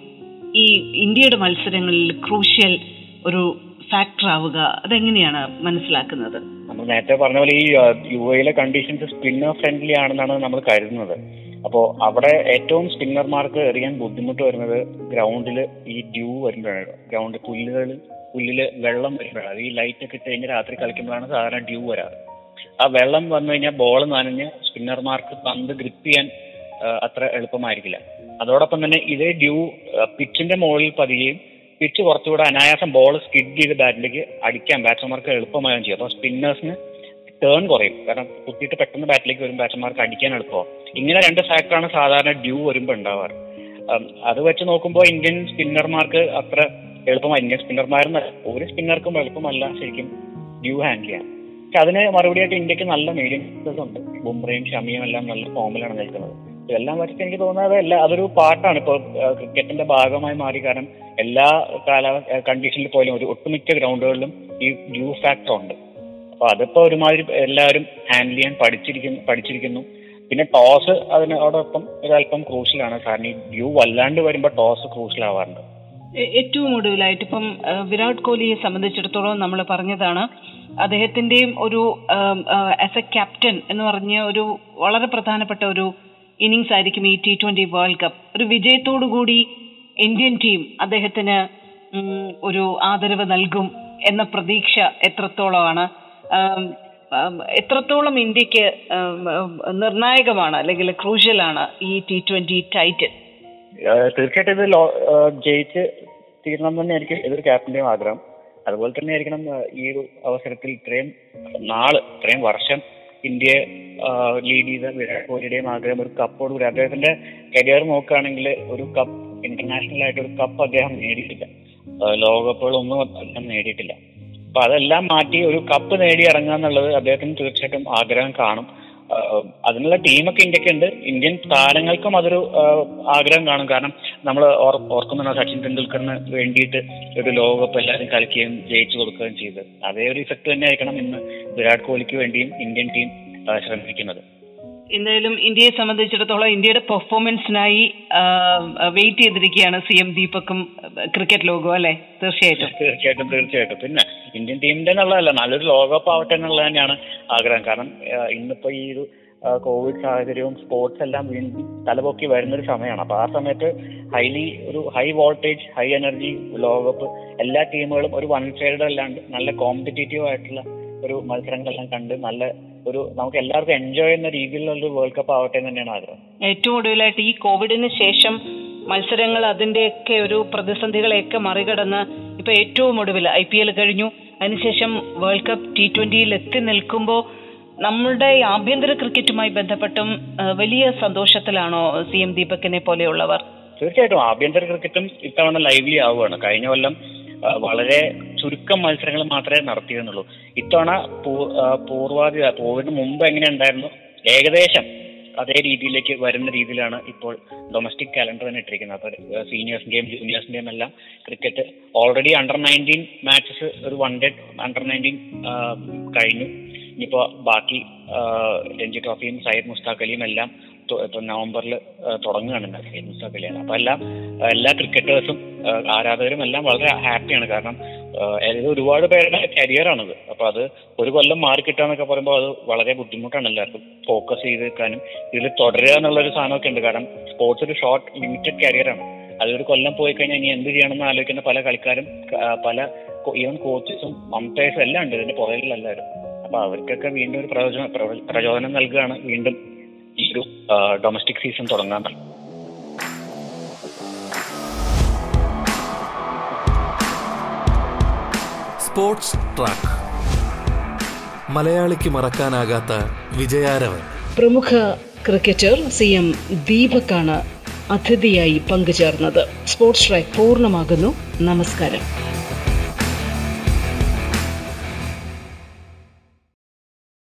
ഈ ഇന്ത്യയുടെ മത്സരങ്ങളിൽ ക്രൂഷ്യൽ ഒരു ഫാക്ടർ ആവുക അതെങ്ങനെയാണ് മനസ്സിലാക്കുന്നത്? നമ്മൾ നേരത്തെ പറഞ്ഞ പോലെ ഈ യു എയിലെ കണ്ടീഷൻസ് സ്പിന്നർ ഫ്രണ്ട്ലി ആണെന്നാണ് നമ്മൾ കരുതുന്നത്. അപ്പോൾ അവിടെ ഏറ്റവും സ്പിന്നർമാർക്ക് എറിയാൻ ബുദ്ധിമുട്ട് വരുന്നത് ഗ്രൗണ്ടിൽ ഈ ഡ്യൂ വരുമ്പോഴാണ്. ഗ്രൗണ്ട് പുല്ലുകൾ പുല്ലിൽ വെള്ളം വരുമ്പോഴാണ്. അത് ഈ ലൈറ്റ് ഒക്കെ ഇട്ട് കഴിഞ്ഞ് രാത്രി കളിക്കുമ്പോഴാണ് സാധാരണ ഡ്യൂ വരാറ്. ആ വെള്ളം വന്നു കഴിഞ്ഞാൽ ബോൾ നനഞ്ഞ് സ്പിന്നർമാർക്ക് പന്ത് ഗ്രിപ്പ് ചെയ്യാൻ അത്ര എളുപ്പമായിരിക്കില്ല. അതോടൊപ്പം തന്നെ ഇതേ ഡ്യൂ പിച്ചിന്റെ മുകളിൽ പതിയുകയും പിച്ച് കുറച്ചുകൂടെ അനായാസം ബോൾ സ്കിഡ് ചെയ്ത് ബാറ്റിലേക്ക് അടിക്കാൻ ബാറ്റ്സ്മാർക്ക് എളുപ്പമായും ചെയ്യും. അപ്പോൾ സ്പിന്നേഴ്സിന് ടേൺ കുറയും. കാരണം കുത്തിയിട്ട് പെട്ടെന്ന് ബാറ്റിലേക്ക് വരും ബാറ്റ്സ്മാർക്ക് അടിക്കാൻ എളുപ്പമാവും ഇങ്ങനെ രണ്ട് ഫാക്ടറാണ് സാധാരണ ഡ്യൂ വരുമ്പോൾ ഉണ്ടാവാറ്. അത് വെച്ച് നോക്കുമ്പോൾ ഇന്ത്യൻ സ്പിന്നർമാർക്ക് അത്ര എളുപ്പമല്ല ഇന്ത്യൻ സ്പിന്നർമാരെന്നല്ല. ഒരു സ്പിന്നർക്കും എളുപ്പമല്ല ശരിക്കും ഡ്യൂ ഹാൻഡിൽ ചെയ്യാൻ. പക്ഷെ അതിന് മറുപടിയായിട്ട് ഇന്ത്യയ്ക്ക് നല്ല മീഡിയം ഉണ്ട്. ബുംറയും ഷമിയും എല്ലാം നല്ല ഫോമിലാണ് നിൽക്കുന്നത് ഇതെല്ലാം വെച്ചിട്ട് എനിക്ക് തോന്നുന്നത് അല്ല അതൊരു പാട്ടാണ്. ഇപ്പോൾ ക്രിക്കറ്റിന്റെ ഭാഗമായി മാറി കാരണം എല്ലാ കാല കണ്ടീഷനിൽ പോലും ഒരു ഒട്ടുമിക്ക ഗ്രൗണ്ടുകളിലും ഈ ഡ്യൂ ഫാക്ടർ ഉണ്ട്. അപ്പൊ അതിപ്പോ ഒരുമാതിരി എല്ലാവരും ഹാൻഡിൽ ചെയ്യാൻ പഠിച്ചിരിക്കുന്നു പഠിച്ചിരിക്കുന്നു. പിന്നെ ടോസ് അതിനോടൊപ്പം ഒരല്പം ക്രൂഷ്യലാണ് കാരണം ഈ ഡ്യൂ വല്ലാണ്ട് വരുമ്പോൾ ടോസ് ക്രൂഷ്യൽ ആവാറുണ്ട് ഏറ്റവും ഒടുവിലായിട്ട് ഇപ്പം വിരാട് കോഹ്ലിയെ സംബന്ധിച്ചിടത്തോളം നമ്മൾ പറഞ്ഞതാണ് അദ്ദേഹത്തിന്റെയും ഒരു ആസ് എ ക്യാപ്റ്റൻ എന്ന് പറഞ്ഞ ഒരു വളരെ പ്രധാനപ്പെട്ട ഒരു ഇന്നിങ്സ് ആയിരിക്കും ഈ ടി ട്വന്റി വേൾഡ് കപ്പ് ഒരു വിജയത്തോടു കൂടി ഇന്ത്യൻ ടീം അദ്ദേഹത്തിന് ഒരു ആദരവ് നൽകും എന്ന പ്രതീക്ഷ എത്രത്തോളമാണ്. എത്രത്തോളം ഇന്ത്യയ്ക്ക് നിർണായകമാണ് അല്ലെങ്കിൽ ക്രൂഷ്യലാണ് ഈ ടി ട്വന്റി ടൈറ്റിൽ തീർച്ചയായിട്ടും ഇത് ജയിച്ച് തീരണം തന്നെ ആയിരിക്കും ഏതൊരു ക്യാപ്റ്റന്റെയും ആഗ്രഹം. അതുപോലെ തന്നെ ആയിരിക്കണം ഈ ഒരു അവസരത്തിൽ ഇത്രയും നാൾ ഇത്രയും വർഷം ഇന്ത്യയെ ലീഡ് ചെയ്ത വിരാട് കോഹ്ലിയുടെയും ആഗ്രഹം ഒരു കപ്പോട് കൂടി അദ്ദേഹത്തിന്റെ കരിയർ നോക്കുകയാണെങ്കിൽ ഒരു കപ്പ് ഇന്റർനാഷണൽ ആയിട്ട് ഒരു കപ്പ് അദ്ദേഹം നേടിയിട്ടില്ല. ലോകകപ്പുകളൊന്നും അദ്ദേഹം നേടിയിട്ടില്ല. അപ്പൊ അതെല്ലാം മാറ്റി ഒരു കപ്പ് നേടി ഇറങ്ങുക എന്നുള്ളത് അദ്ദേഹത്തിന് തീർച്ചയായിട്ടും ആഗ്രഹം കാണും. അതിനുള്ള ടീമൊക്കെ ഇന്ത്യക്കുണ്ട്. ഇന്ത്യൻ താരങ്ങൾക്കും അതൊരു ആഗ്രഹം കാണും. കാരണം നമ്മൾ ഓർക്കുന്നുണ്ടോ സച്ചിൻ തെണ്ടുൽക്കറിന് വേണ്ടിയിട്ട് ഒരു ലോകകപ്പ് എല്ലാവരും കളിക്കുകയും ജയിച്ചു കൊടുക്കുകയും ചെയ്ത്. അതേ ഒരു ഇഫക്റ്റ് തന്നെ ആയിരിക്കണം ഇന്ന് വിരാട് കോഹ്ലിക്ക് വേണ്ടിയും ഇന്ത്യൻ ടീം ശ്രമിക്കുന്നത്. എന്തായാലും ഇന്ത്യയെ സംബന്ധിച്ചിടത്തോളം ഇന്ത്യയുടെ പെർഫോമൻസിനായി വെയിറ്റ് ചെയ്തിരിക്കുകയാണ് സി എം ദീപക്കും ക്രിക്കറ്റ് ലോകവും അല്ലെ? തീർച്ചയായിട്ടും. തീർച്ചയായിട്ടും തീർച്ചയായിട്ടും. പിന്നെ ഇന്ത്യൻ ടീമിന്റെ എന്നുള്ളതല്ല നല്ലൊരു ലോകകപ്പ് ആവട്ടെ എന്നുള്ളത് തന്നെയാണ് ആഗ്രഹം. കാരണം ഇന്നിപ്പോ ഈ ഒരു കോവിഡ് സാഹചര്യവും സ്പോർട്സ് എല്ലാം വീണ്ടും തലപൊക്കി വരുന്നൊരു സമയമാണ്. അപ്പൊ ആ സമയത്ത് ഹൈലി ഒരു ഹൈ വോൾട്ടേജ് ഹൈ എനർജി ലോകകപ്പ് എല്ലാ ടീമുകളും ഒരു വൺ സൈഡ് അല്ലാണ്ട് നല്ല കോമ്പറ്റേറ്റീവ് ആയിട്ടുള്ള ഒരു മത്സരങ്ങളെല്ലാം കണ്ട് നല്ല ഒരു നമുക്ക് എല്ലാവർക്കും എൻജോയ് ചെയ്യുന്ന രീതിയിലുള്ള ഒരു വേൾഡ് കപ്പ് ആവട്ടെ എന്ന് തന്നെയാണ് ആഗ്രഹം. ഏറ്റവും ഒടുവിലായിട്ട് ഈ കോവിഡിന് ശേഷം മത്സരങ്ങൾ അതിന്റെയൊക്കെ ഒരു പ്രതിസന്ധികളെയൊക്കെ മറികടന്ന് ഇപ്പൊ ഏറ്റവും ഒടുവിൽ ഐ പി എൽ കഴിഞ്ഞു. അതിനുശേഷം വേൾഡ് കപ്പ് ടി ട്വന്റിയിൽ എത്തി നിൽക്കുമ്പോൾ നമ്മളുടെ ആഭ്യന്തര ക്രിക്കറ്റുമായി ബന്ധപ്പെട്ടും വലിയ സന്തോഷത്തിലാണോ സി എം ദീപകിനെ പോലെയുള്ളവർ? തീർച്ചയായിട്ടും ആഭ്യന്തര ക്രിക്കറ്റും ഇത്തവണ ലൈവ്ലി ആവുകയാണ്. കഴിഞ്ഞ കൊല്ലം വളരെ ചുരുക്കം മത്സരങ്ങൾ മാത്രമേ നടത്തിയിരുന്നുള്ളൂ. ഇത്തവണ പൂർവാധി പോവിന് മുമ്പ് എങ്ങനെ ഉണ്ടായിരുന്നു? ഏകദേശം അതേ രീതിയിലേക്ക് വരുന്ന രീതിയിലാണ് ഇപ്പോൾ ഡൊമസ്റ്റിക് കാലണ്ടർ തന്നെ ഇട്ടിരിക്കുന്നത്. അപ്പൊ സീനിയേഴ്സിന്റെയും ജൂനിയേഴ്സിന്റെയും എല്ലാം cricket already under nineteen matches ഒരു വൺ ഡേ അണ്ടർ നയന്റീൻ കഴിഞ്ഞു. ഇനിയിപ്പോ ബാക്കി രഞ്ജി ട്രോഫിയും സയ്യിദ് മുസ്താഖ് അലിയും എല്ലാം നവംബറിൽ തുടങ്ങുകയാണ് ഇന്നത്തെ കളിയാണ് അപ്പൊ എല്ലാം എല്ലാ ക്രിക്കറ്റേഴ്സും ആരാധകരും എല്ലാം വളരെ ഹാപ്പിയാണ്. കാരണം ഇത് ഒരുപാട് പേരുടെ കരിയറാണത് അപ്പൊ അത് ഒരു കൊല്ലം മാറി കിട്ടാന്നൊക്കെ പറയുമ്പോൾ അത് വളരെ ബുദ്ധിമുട്ടാണ് എല്ലാവർക്കും ഫോക്കസ് ചെയ്ത് വെക്കാനും ഇതിൽ തുടരുക എന്നുള്ള ഒരു സാധനമൊക്കെ ഉണ്ട്. കാരണം സ്പോർട്സ് ഒരു ഷോർട്ട് ലിമിറ്റഡ് കരിയറാണ് അതൊരു കൊല്ലം പോയി കഴിഞ്ഞാൽ ഇനി എന്ത് ചെയ്യണമെന്ന് ആലോചിക്കുന്ന പല കളിക്കാരും പല ഈവൻ കോച്ചസും അമ്പയേഴ്സും എല്ലാം ഉണ്ട്. ഇതിന്റെ പുറകിലെല്ലാവരും അപ്പൊ അവർക്കൊക്കെ വീണ്ടും ഒരു പ്രയോജനം പ്രചോദനം നൽകുകയാണ് വീണ്ടും ഒരു ഡൊമസ്റ്റിക് സീസൺ തുടങ്ങാൻ സ്പോർട്സ് ട്രാക്ക് മലയാളിക്ക് മറക്കാനാകാത്ത വിജയാരവൻ. പ്രമുഖ ക്രിക്കറ്റർ സി എം ദീപക്കാണ് അതിഥിയായി പങ്കുചേർന്നത്. സ്പോർട്സ് ട്രാക്ക് പൂർണമാകുന്നു. നമസ്കാരം.